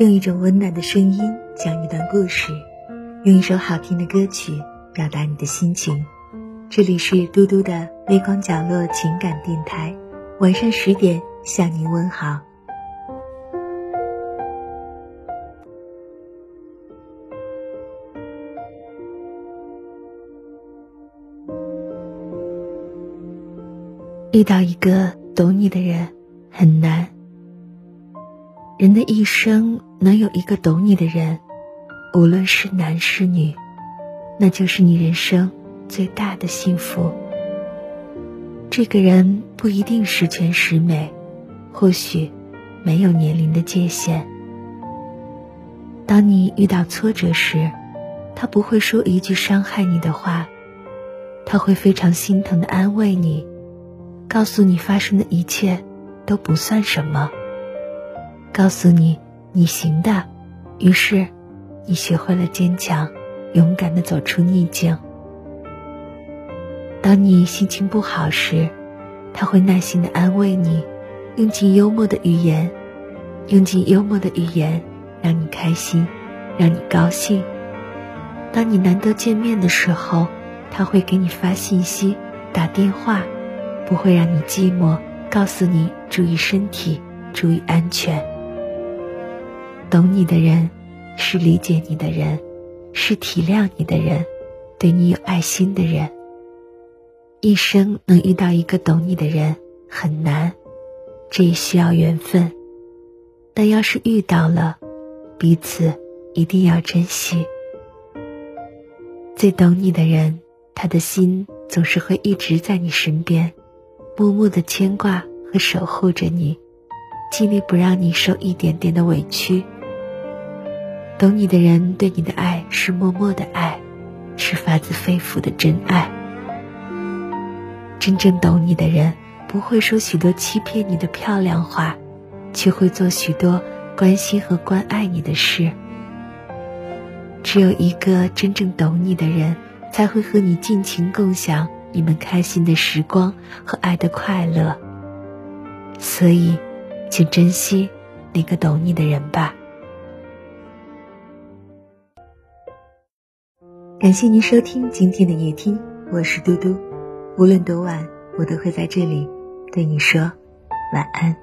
用一种温暖的声音讲一段故事，用一首好听的歌曲表达你的心情。这里是嘟嘟的微光角落情感电台，晚上十点向您问好。遇到一个懂你的人很难。人的一生能有一个懂你的人，无论是男是女，那就是你人生最大的幸福。这个人不一定十全十美，或许没有年龄的界限。当你遇到挫折时，他不会说一句伤害你的话，他会非常心疼的安慰你。告诉你发生的一切都不算什么。告诉你你行的，于是你学会了坚强，勇敢的走出逆境。当你心情不好时，他会耐心的安慰你，用尽幽默的语言，用尽幽默的语言让你开心，让你高兴。当你难得见面的时候，他会给你发信息、打电话。不会让你寂寞，告诉你注意身体，注意安全。懂你的人，是理解你的人，是体谅你的人，对你有爱心的人。一生能遇到一个懂你的人很难，这也需要缘分。但要是遇到了，彼此一定要珍惜。最懂你的人，他的心总是会一直在你身边。默默的牵挂和守护着你，尽力不让你受一点点的委屈。懂你的人对你的爱是默默的爱，是发自肺腑的真爱。真正懂你的人不会说许多欺骗你的漂亮话，却会做许多关心和关爱你的事。只有一个真正懂你的人，才会和你尽情共享。你们开心的时光和爱的快乐，所以，请珍惜那个懂你的人吧。感谢您收听今天的夜听，我是嘟嘟。无论多晚，我都会在这里对你说晚安。